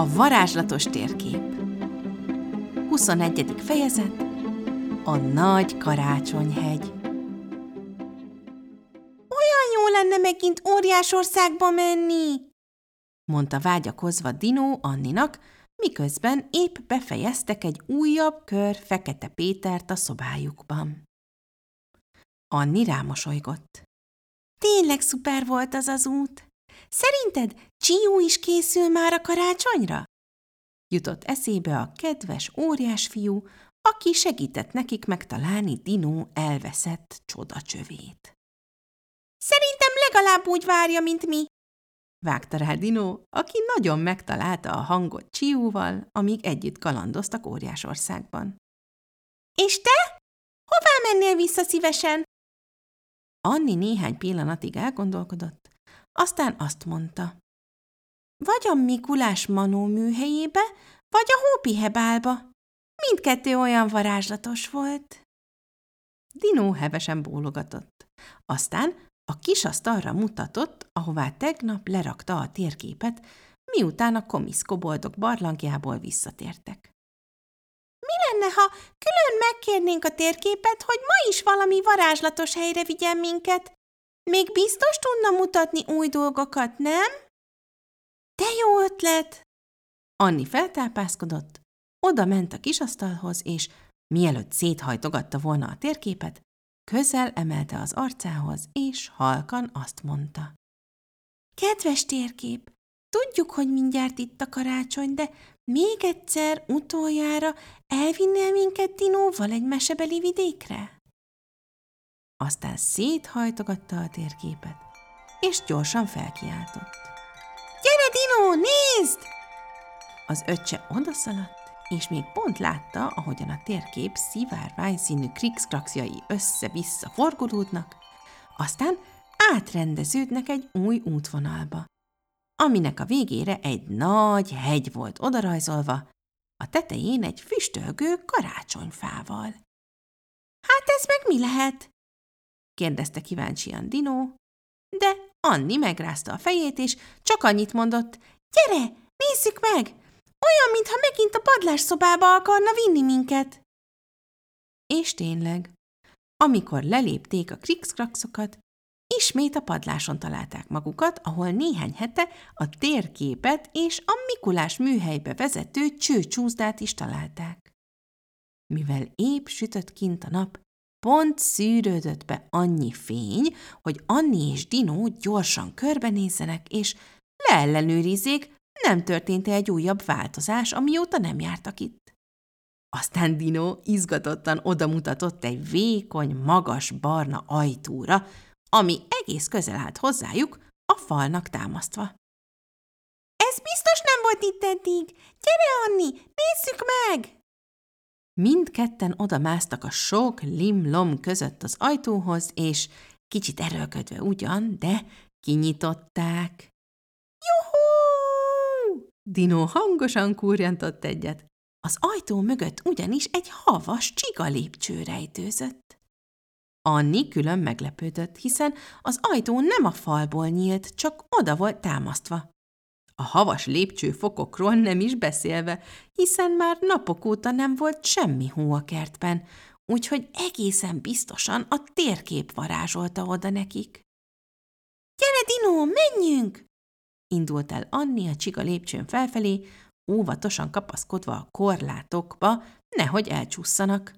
A varázslatos térkép 21. fejezet A nagy karácsonyhegy Olyan jó lenne megint óriásországba menni, mondta vágyakozva Dinó Anninak, miközben épp befejeztek egy újabb kör Fekete Pétert a szobájukban. Anni rámosolygott. Tényleg szuper volt az az út. Szerinted Csiú is készül már a karácsonyra? Jutott eszébe a kedves óriás fiú, aki segített nekik megtalálni Dinó elveszett csodacsövét. Szerintem legalább úgy várja, mint mi, vágta rá Dinó, aki nagyon megtalálta a hangot Csiúval, amíg együtt kalandoztak Óriásországban. És te? Hová mennél vissza szívesen? Anni néhány pillanatig elgondolkodott, aztán azt mondta. Vagy a Mikulás Manó műhelyébe, vagy a Hópihebálba. Mindkettő olyan varázslatos volt. Dinó hevesen bólogatott. Aztán a kis asztalra mutatott, ahová tegnap lerakta a térképet, miután a komiszko boldog barlangjából visszatértek. Mi lenne, ha külön megkérnénk a térképet, hogy ma is valami varázslatos helyre vigyen minket? Még biztos tudna mutatni új dolgokat, nem? De jó ötlet! Anni feltápászkodott, oda ment a kisasztalhoz, és mielőtt széthajtogatta volna a térképet, közel emelte az arcához, és halkan azt mondta. Kedves térkép, tudjuk, hogy mindjárt itt a karácsony, de még egyszer, utoljára elvinnél minket Dinóval egy mesebeli vidékre? Aztán széthajtogatta a térképet, és gyorsan felkiáltott. Gyere, Dinó, nézd! Az öccse odaszaladt, és még pont látta, ahogyan a térkép szivárvány színű krikszkrakszjai össze-vissza forgolódnak, aztán átrendeződnek egy új útvonalba, aminek a végére egy nagy hegy volt odarajzolva, a tetején egy füstölgő karácsonyfával. Hát ez meg mi lehet? kérdezte kíváncsian Dinó, de Anni megrázta a fejét, és csak annyit mondott, gyere, nézzük meg, olyan, mintha megint a padlás szobába akarna vinni minket. És tényleg, amikor lelépték a krikszkrakszokat, ismét a padláson találták magukat, ahol néhány hete a térképet és a Mikulás műhelybe vezető csőcsúszdát is találták. Mivel épp sütött kint a nap, pont szűrődött be annyi fény, hogy Anni és Dino gyorsan körbenézzenek, és leellenőrizzék, nem történt -e egy újabb változás, amióta nem jártak itt. Aztán Dino izgatottan odamutatott egy vékony, magas barna ajtóra, ami egész közel állt hozzájuk, a falnak támasztva. Ez biztos nem volt itt eddig! Gyere, Anni, nézzük meg! Mindketten odamásztak a sok limlom között az ajtóhoz, és kicsit erőlködve ugyan, de kinyitották. Juhú! Dino hangosan kurjantott egyet. Az ajtó mögött ugyanis egy havas csiga lépcső rejtőzött. Anni külön meglepődött, hiszen az ajtó nem a falból nyílt, csak oda volt támasztva. A havas lépcsőfokokról nem is beszélve, hiszen már napok óta nem volt semmi hó a kertben, úgyhogy egészen biztosan a térkép varázsolta oda nekik. – Gyere, Dino, menjünk! Indult el Anni a csiga lépcsőn felfelé, óvatosan kapaszkodva a korlátokba, nehogy elcsúszanak.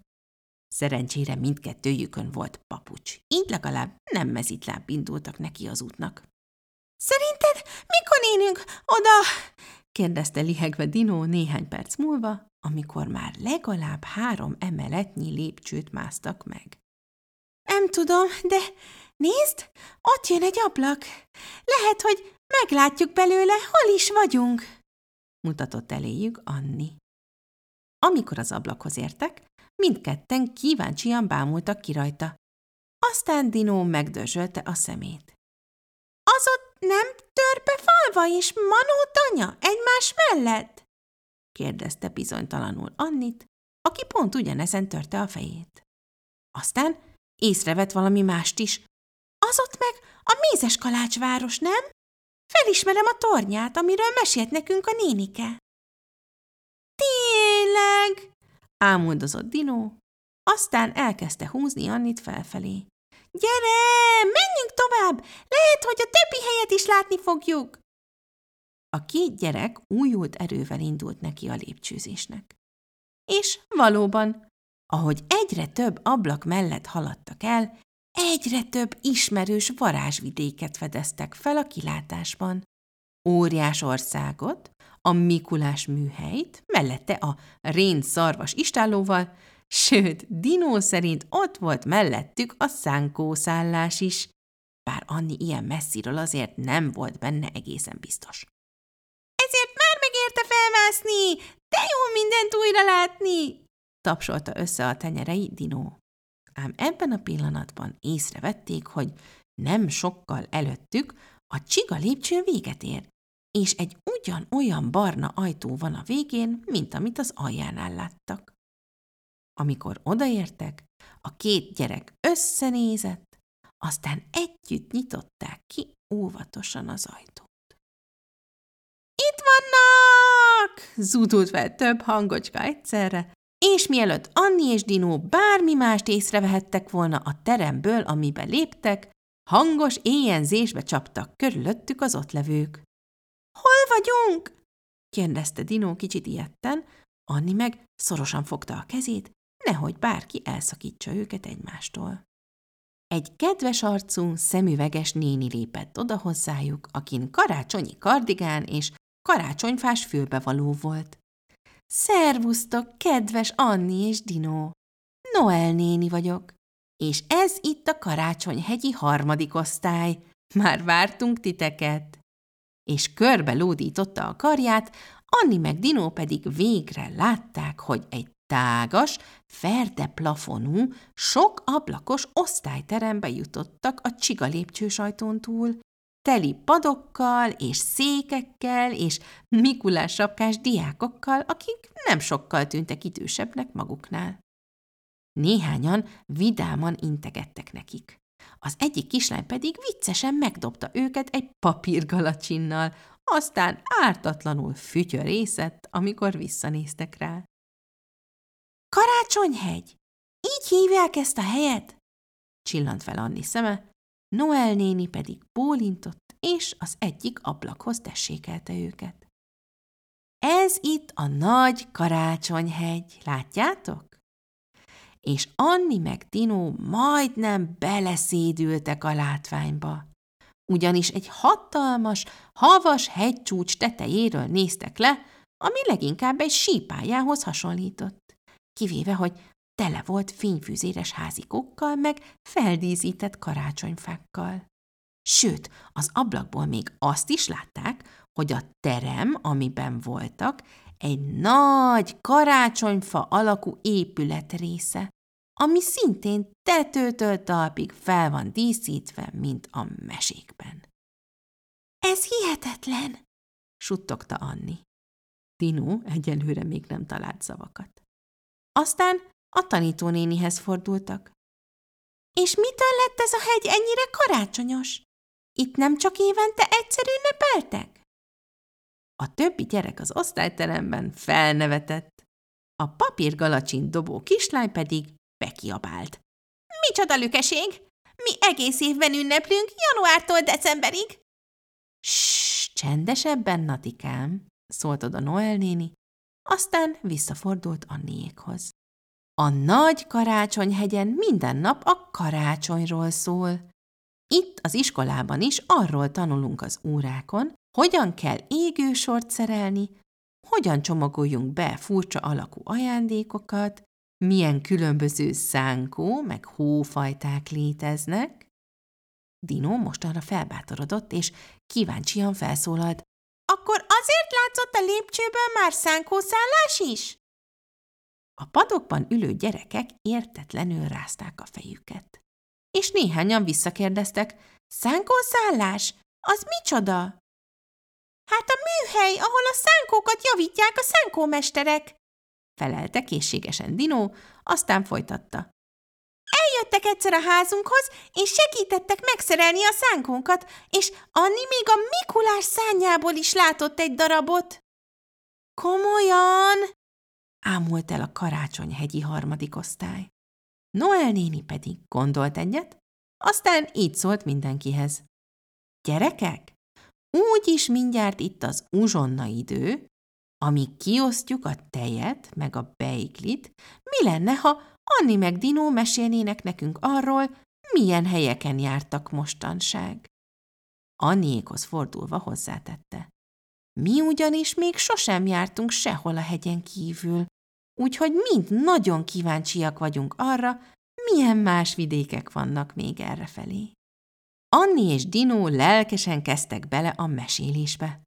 Szerencsére mindkettőjükön volt papucs, így legalább nem mezitláb indultak neki az útnak. Szerinted mikor élünk oda? kérdezte lihegve Dino néhány perc múlva, amikor már legalább három emeletnyi lépcsőt másztak meg. Nem tudom, de nézd, ott jön egy ablak. Lehet, hogy meglátjuk belőle, hol is vagyunk, mutatott eléjük Anni. Amikor az ablakhoz értek, mindketten kíváncsian bámultak ki rajta. Aztán Dino megdörzsölte a szemét. Az ott nem törpe falva és Manó tanya egymás mellett? kérdezte bizonytalanul Annit, aki pont ugyanezen törte a fejét. Aztán észrevett valami mást is. Az ott meg a mézes kalácsváros, nem? Felismerem a tornyát, amiről mesélt nekünk a nénike. Tényleg? Ámuldozott Dino, aztán elkezdte húzni Annit felfelé. Gyere, menjünk tovább! Lehet, hogy a többi helyet is látni fogjuk! A két gyerek újult erővel indult neki a lépcsőzésnek. És valóban, ahogy egyre több ablak mellett haladtak el, egyre több ismerős varázsvidéket fedeztek fel a kilátásban. Óriás országot, a Mikulás műhelyt, mellette a rén szarvas istállóval, sőt, Dinó szerint ott volt mellettük a szánkószállás is, bár Anni ilyen messziről azért nem volt benne egészen biztos. Ezért már megérte felmászni, de jó mindent újra látni! tapsolta össze a tenyerei Dinó. Ám ebben a pillanatban észrevették, hogy nem sokkal előttük a csiga lépcső véget ér, és egy ugyan-olyan barna ajtó van a végén, mint amit az aljánál láttak. Amikor odaértek, a két gyerek összenézett, aztán együtt nyitották ki óvatosan az ajtót. Itt vannak! zúdult fel több hangocska egyszerre, és mielőtt Anni és Dinó bármi mást észrevehettek volna a teremből, amibe léptek, hangos éjjenzésbe csaptak körülöttük az ott levők. – Hol vagyunk? – kérdezte Dinó kicsit ilyetten, Anni meg szorosan fogta a kezét, nehogy bárki elszakítsa őket egymástól. Egy kedves arcú, szemüveges néni lépett oda hozzájuk, akin karácsonyi kardigán és karácsonyfás fülbevaló volt. Szervusztok, kedves Anni és Dino! Noel néni vagyok, és ez itt a Karácsonyhegyi harmadik osztály. Már vártunk titeket. És körbe lódította a karját, Anni meg Dino pedig végre látták, hogy egy tágas, ferde plafonú, sok ablakos osztályterembe jutottak a csiga lépcsősajtón túl, teli padokkal és székekkel és Mikulás sapkás diákokkal, akik nem sokkal tűntek idősebbnek maguknál. Néhányan vidáman integettek nekik. Az egyik kislány pedig viccesen megdobta őket egy papírgalacsinnal, aztán ártatlanul fütyörészett, amikor visszanéztek rá. Karácsonyhegy! Így hívják ezt a helyet? Csillant fel Anni szeme, Noel néni pedig bólintott, és az egyik ablakhoz tessékelte őket. Ez itt a nagy karácsonyhegy, látjátok? És Anni meg Dino majdnem beleszédültek a látványba. Ugyanis egy hatalmas, havas hegycsúcs tetejéről néztek le, ami leginkább egy sípájához hasonlított. Kivéve, hogy tele volt fényfűzéres házikokkal, meg feldíszített karácsonyfákkal. Sőt, az ablakból még azt is látták, hogy a terem, amiben voltak, egy nagy karácsonyfa alakú épület része, ami szintén tetőtől talpig fel van díszítve, mint a mesékben. Ez hihetetlen, suttogta Anni. Tinu egyenlőre még nem talált szavakat. Aztán a tanítónénihez fordultak. És mitől lett ez a hegy ennyire karácsonyos? Itt nem csak évente egyszer ünnepeltek? A többi gyerek az osztályteremben felnevetett, a papírgalacsin dobó kislány pedig bekiabált. Micsoda lükeség! Mi egész évben ünneplünk, januártól decemberig! Ssss, csendesebben, Natikám, szólt oda Noel néni, aztán visszafordult Anniékhoz. A nagy karácsonyhegyen minden nap a karácsonyról szól. Itt az iskolában is arról tanulunk az órákon, hogyan kell égősort szerelni, hogyan csomagoljunk be furcsa alakú ajándékokat, milyen különböző szánkó meg hófajták léteznek. Dino mostanra felbátorodott, és kíváncsian felszólalt. Akkor azért látszott a lépcsőből már szánkószállás is? A padokban ülő gyerekek értetlenül rázták a fejüket. És néhányan visszakérdeztek, szánkószállás? Az micsoda? Hát a műhely, ahol a szánkókat javítják a szánkómesterek, felelte készségesen Dinó, aztán folytatta. Eljöttek egyszer a házunkhoz, és segítettek megszerelni a szánkónkat, és Anni még a Mikulás szányából is látott egy darabot. Komolyan? ámult el a karácsonyhegyi harmadik osztály. Noel néni pedig gondolt egyet, aztán így szólt mindenkihez. Gyerekek, úgyis mindjárt itt az uzsonna idő, amíg kiosztjuk a tejet, meg a beiglit, mi lenne, ha Anni meg Dinó mesélnének nekünk arról, milyen helyeken jártak mostanság. Anniékhoz fordulva hozzátette. Mi ugyanis még sosem jártunk sehol a hegyen kívül, úgyhogy mind nagyon kíváncsiak vagyunk arra, milyen más vidékek vannak még errefelé. Anni és Dino lelkesen kezdtek bele a mesélésbe.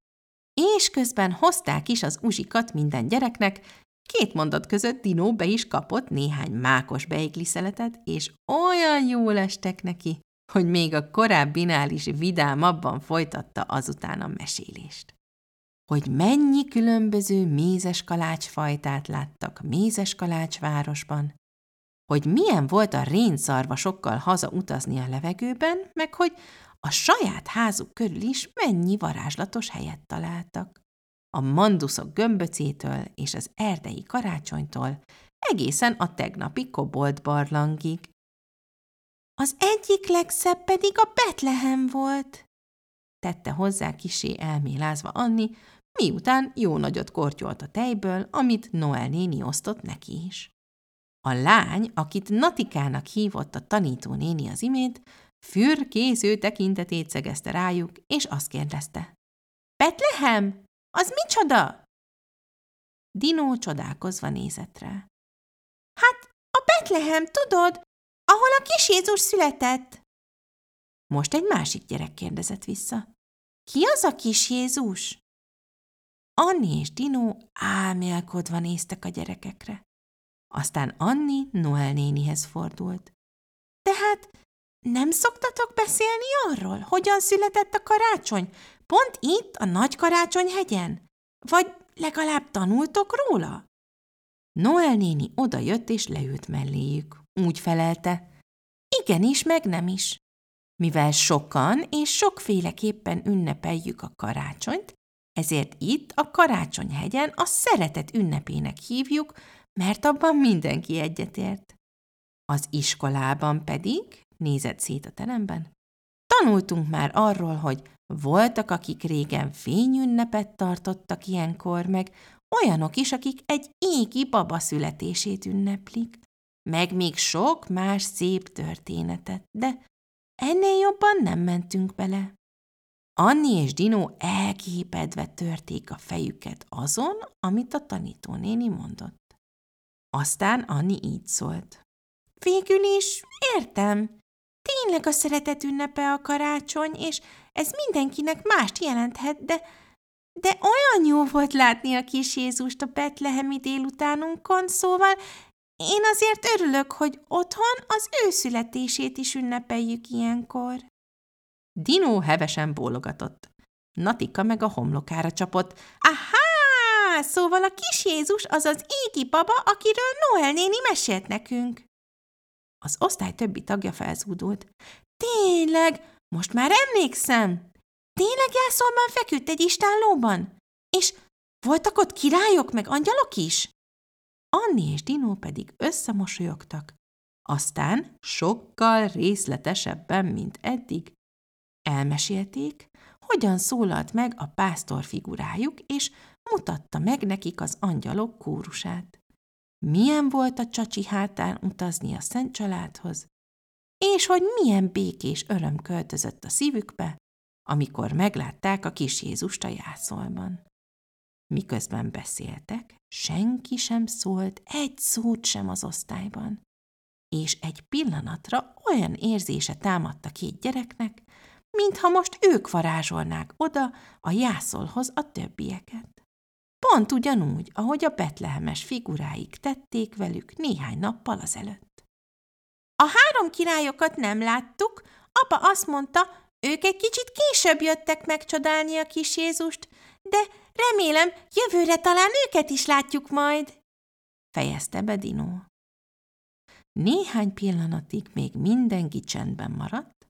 És közben hozták is az uzsikat minden gyereknek, két mondat között Dino be is kapott néhány mákos beigli és olyan jól estek neki, hogy még a korábbinál is vidámabban folytatta azután a mesélést. Hogy mennyi különböző mézes kalácsfajtát láttak mézes kalácsvárosban, hogy milyen volt a rénszarvasokkal hazautazni a levegőben, meg hogy a saját házuk körül is mennyi varázslatos helyet találtak. A manduszok gömböcétől és az erdei karácsonytól egészen a tegnapi kobolt barlangig. Az egyik legszebb pedig a Betlehem volt, tette hozzá kisé elmélázva Anni, miután jó nagyot kortyolt a tejből, amit Noel néni osztott neki is. A lány, akit Natikának hívott a tanító néni az imént, fürkésző tekintetét szegezte rájuk, és azt kérdezte. Betlehem? Az micsoda? Dinó csodálkozva nézett rá. Hát, a Betlehem, tudod, ahol a kis Jézus született. Most egy másik gyerek kérdezett vissza. Ki az a kis Jézus? Anni és Dino álmélkodva néztek a gyerekekre. Aztán Anni Noel nénihez fordult. Tehát nem szoktatok beszélni arról, hogyan született a karácsony? Pont itt, a nagy karácsony hegyen? Vagy legalább tanultok róla? Noel néni odajött és leült melléjük. Úgy felelte. Igenis, meg nem is. Mivel sokan és sokféleképpen ünnepeljük a karácsonyt, ezért itt a Karácsonyhegyen a szeretet ünnepének hívjuk, mert abban mindenki egyetért. Az iskolában pedig, nézett szét a teremben, tanultunk már arról, hogy voltak, akik régen fényünnepet tartottak ilyenkor, meg olyanok is, akik egy égi baba születését ünneplik, meg még sok más szép történetet, de ennél jobban nem mentünk bele. Anni és Dino elképedve törték a fejüket azon, amit a tanítónéni mondott. Aztán Anni így szólt. Végül is értem. Tényleg a szeretet ünnepe a karácsony, és ez mindenkinek mást jelenthet, de, de olyan jó volt látni a kis Jézust a betlehemi délutánunkon, szóval én azért örülök, hogy otthon az ő születését is ünnepeljük ilyenkor. Dino hevesen bólogatott. Natika meg a homlokára csapott. Ahá! Szóval a kis Jézus az az égi baba, akiről Noel néni mesélt nekünk. Az osztály többi tagja felzúdult. Tényleg, most már emlékszem. Tényleg jászolban feküdt egy istállóban? És voltak ott királyok meg angyalok is? Anni és Dino pedig összemosolyogtak. Aztán sokkal részletesebben, mint eddig, elmesélték, hogyan szólalt meg a pásztor figurájuk, és mutatta meg nekik az angyalok kórusát. Milyen volt a csacsi hátán utazni a Szent Családhoz, és hogy milyen békés öröm költözött a szívükbe, amikor meglátták a kis Jézust a jászolban. Miközben beszéltek, senki sem szólt egy szót sem az osztályban, és egy pillanatra olyan érzése támadta két gyereknek, mintha most ők varázsolnák oda a jászolhoz a többieket. Pont ugyanúgy, ahogy a betlehemes figuráik tették velük néhány nappal azelőtt. A három királyokat nem láttuk, apa azt mondta, ők egy kicsit később jöttek megcsodálni a kis Jézust, de remélem, jövőre talán őket is látjuk majd, fejezte be Dino. Néhány pillanatig még mindenki csendben maradt,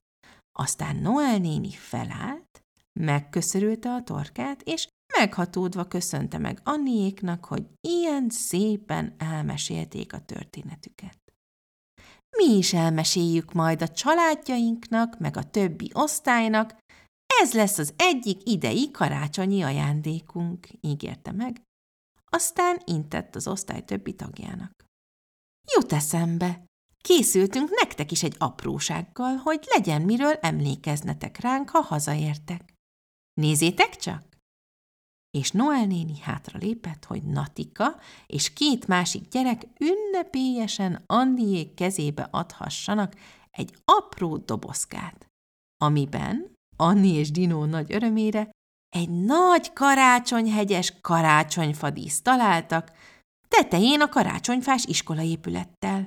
aztán Noel néni felállt, megköszörülte a torkát, és Meghatódva köszönte meg Anniéknak, hogy ilyen szépen elmesélték a történetüket. Mi is elmeséljük majd a családjainknak, meg a többi osztálynak, ez lesz az egyik idei karácsonyi ajándékunk, ígérte meg. Aztán intett az osztály többi tagjának. Jut eszembe, készültünk nektek is egy aprósággal, hogy legyen miről emlékeznetek ránk, ha hazaértek. Nézzétek csak! És Noel néni hátra lépett, hogy Natika és két másik gyerek ünnepélyesen Andiék kezébe adhassanak egy apró dobozkát, amiben Anni és Dino nagy örömére egy nagy karácsonyhegyes karácsonyfadísz találtak, tetején a karácsonyfás iskolaépülettel.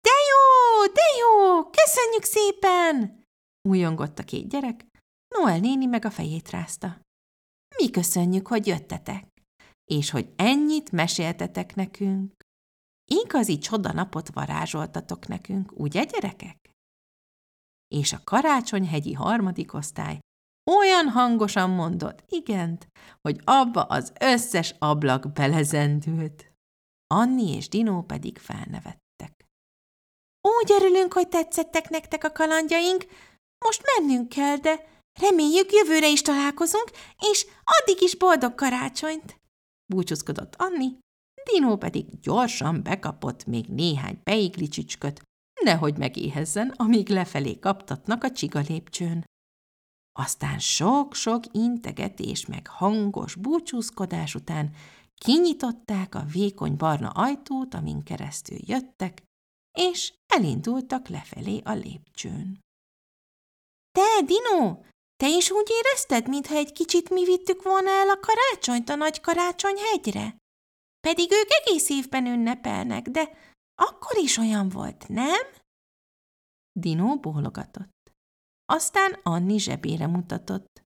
De jó, de jó, köszönjük szépen! újongott a két gyerek, Noel néni meg a fejét rázta. Mi köszönjük, hogy jöttetek, és hogy ennyit meséltetek nekünk. Igazi csodanapot varázsoltatok nekünk, ugye, gyerekek? És a karácsonyhegyi harmadik osztály olyan hangosan mondott igent, hogy abba az összes ablak belezendült. Anni és Dinó pedig felnevettek. Úgy örülünk, hogy tetszettek nektek a kalandjaink, most mennünk kell, de reméljük jövőre is találkozunk, és addig is boldog karácsonyt! Búcsúzkodott Anni, Dinó pedig gyorsan bekapott még néhány beigli nehogy megéhezzen, amíg lefelé kaptatnak a csiga lépcsőn. Aztán sok-sok integetés meg hangos búcsúzkodás után kinyitották a vékony barna ajtót, amin keresztül jöttek, és elindultak lefelé a lépcsőn. – Te, Dino, te is úgy érezted, mintha egy kicsit mi vittük volna el a karácsonyt a nagy karácsony hegyre? Pedig ők egész évben ünnepelnek, de akkor is olyan volt, nem? Dino bólogatott. Aztán Anni zsebére mutatott.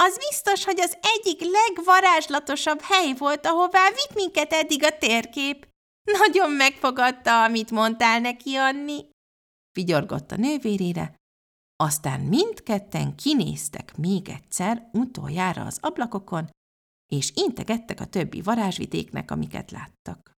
Az biztos, hogy az egyik legvarázslatosabb hely volt, ahová vitt minket eddig a térkép. Nagyon megfogadta, amit mondtál neki, Anni. Vigyorgott a nővérére, aztán mindketten kinéztek még egyszer utoljára az ablakokon, és integettek a többi varázsvidéknek, amiket láttak.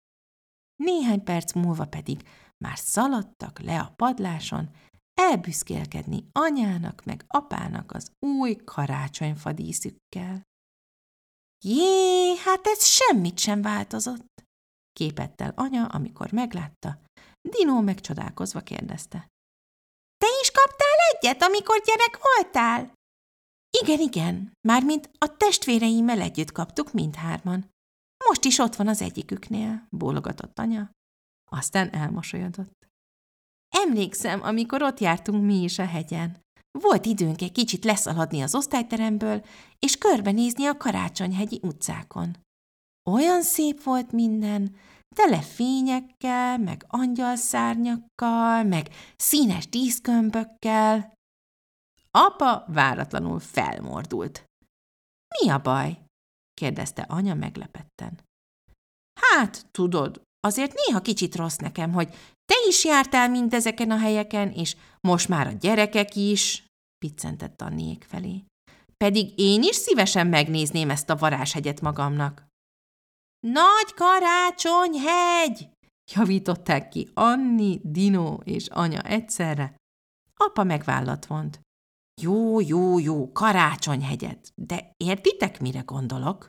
Néhány perc múlva pedig már szaladtak le a padláson, elbüszkélkedni anyának meg apának az új karácsonyfadíszükkel. Jé, hát ez semmit sem változott, képett el anya, amikor meglátta. Dino megcsodálkozva kérdezte. Te is kaptál egyet, amikor gyerek voltál? Igen, igen, mármint a testvéreimmel együtt kaptuk mindhárman. Most is ott van az egyiküknél, bólogatott anya. Aztán elmosolyodott. Emlékszem, amikor ott jártunk mi is a hegyen. Volt időnk egy kicsit leszaladni az osztályteremből, és körbenézni a karácsonyhegyi utcákon. Olyan szép volt minden, tele fényekkel, meg angyalszárnyakkal, meg színes díszkömbökkel. Apa váratlanul felmordult. – Mi a baj? – kérdezte anya meglepetten. – Hát, tudod, azért néha kicsit rossz nekem, hogy te is jártál mindezeken a helyeken, és most már a gyerekek is, piccentett Anniék felé. Pedig én is szívesen megnézném ezt a varázshegyet magamnak. Nagy karácsonyhegy! Javították ki Anni, Dino és anya egyszerre. Apa megvállat vont. Jó, jó, jó, karácsonyhegyet, de értitek, mire gondolok?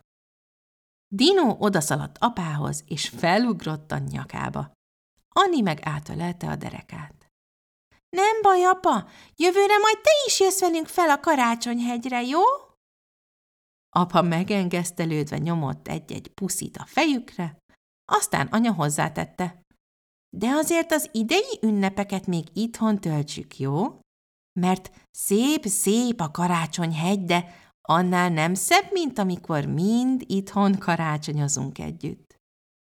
Dino odaszaladt apához, és felugrott a nyakába. Anni meg átölelte a derekát. Nem baj, apa, jövőre majd te is jössz velünk fel a karácsonyhegyre, jó? Apa megengesztelődve nyomott egy-egy puszit a fejükre, aztán anya hozzátette. De azért az idei ünnepeket még itthon töltsük, jó? Mert szép-szép a karácsonyhegy, de annál nem szebb, mint amikor mind itthon karácsonyozunk együtt.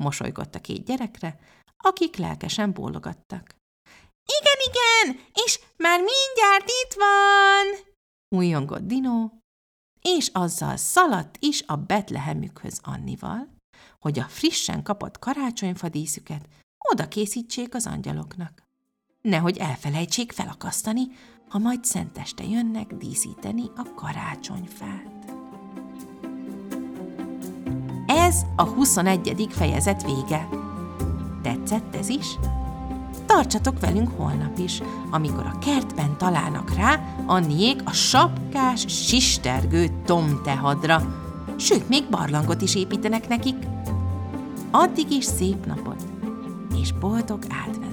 Mosolygott a két gyerekre, akik lelkesen bólogattak. Igen, igen, és már mindjárt itt van! Újongott Dino, és azzal szaladt is a Betlehemükhöz Annival, hogy a frissen kapott karácsonyfadíszüket oda készítsék az angyaloknak. Nehogy elfelejtsék felakasztani, ha majd szenteste jönnek díszíteni a karácsonyfát. Ez a 21. fejezet vége. Tetszett ez is? Tartsatok velünk holnap is, amikor a kertben találnak rá Anniék a sapkás, sistergő tomtehadra, sőt, még barlangot is építenek nekik. Addig is szép napot, és boldog advent!